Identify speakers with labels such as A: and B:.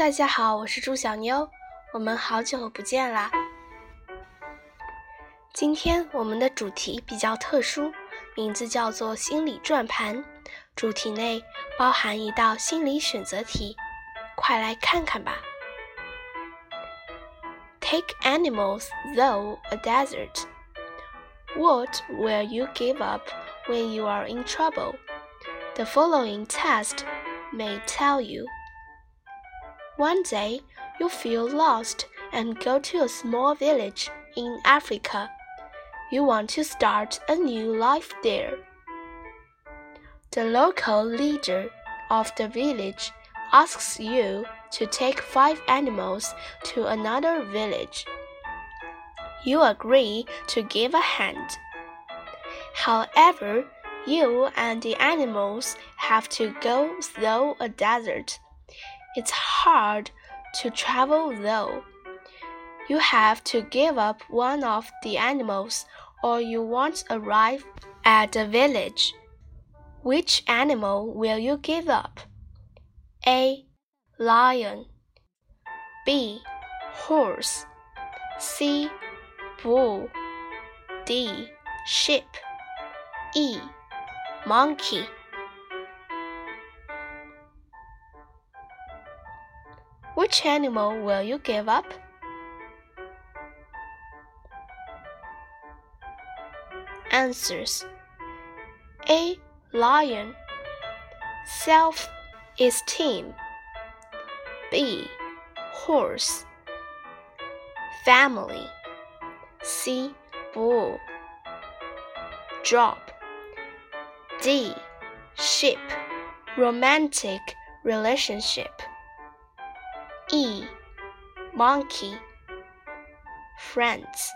A: 大家好，我是朱小妞，我们好久不见啦。今天我们的主题比较特殊，名字叫做心理转盘。主题内包含一道心理选择题，快来看看吧。Take animals though a desert. What will you give up when you are in trouble? The following test may tell you. One day, you feel lost and go to a small village in Africa. You want to start a new life there. The local leader of the village asks you to take five animals to another village. You agree to give a hand. However, you and the animals have to go through a desert. It's hard to travel though. You have to give up one of the animals or you won't arrive at the village. Which animal will you give up? A. Lion. B. Horse. C. Bull. D. Sheep. E. Monkey. Which animal will you give up? Answers A. Lion Self esteem B. Horse Family C. Bull Job D. Ship Romantic relationship E. Monkey Friends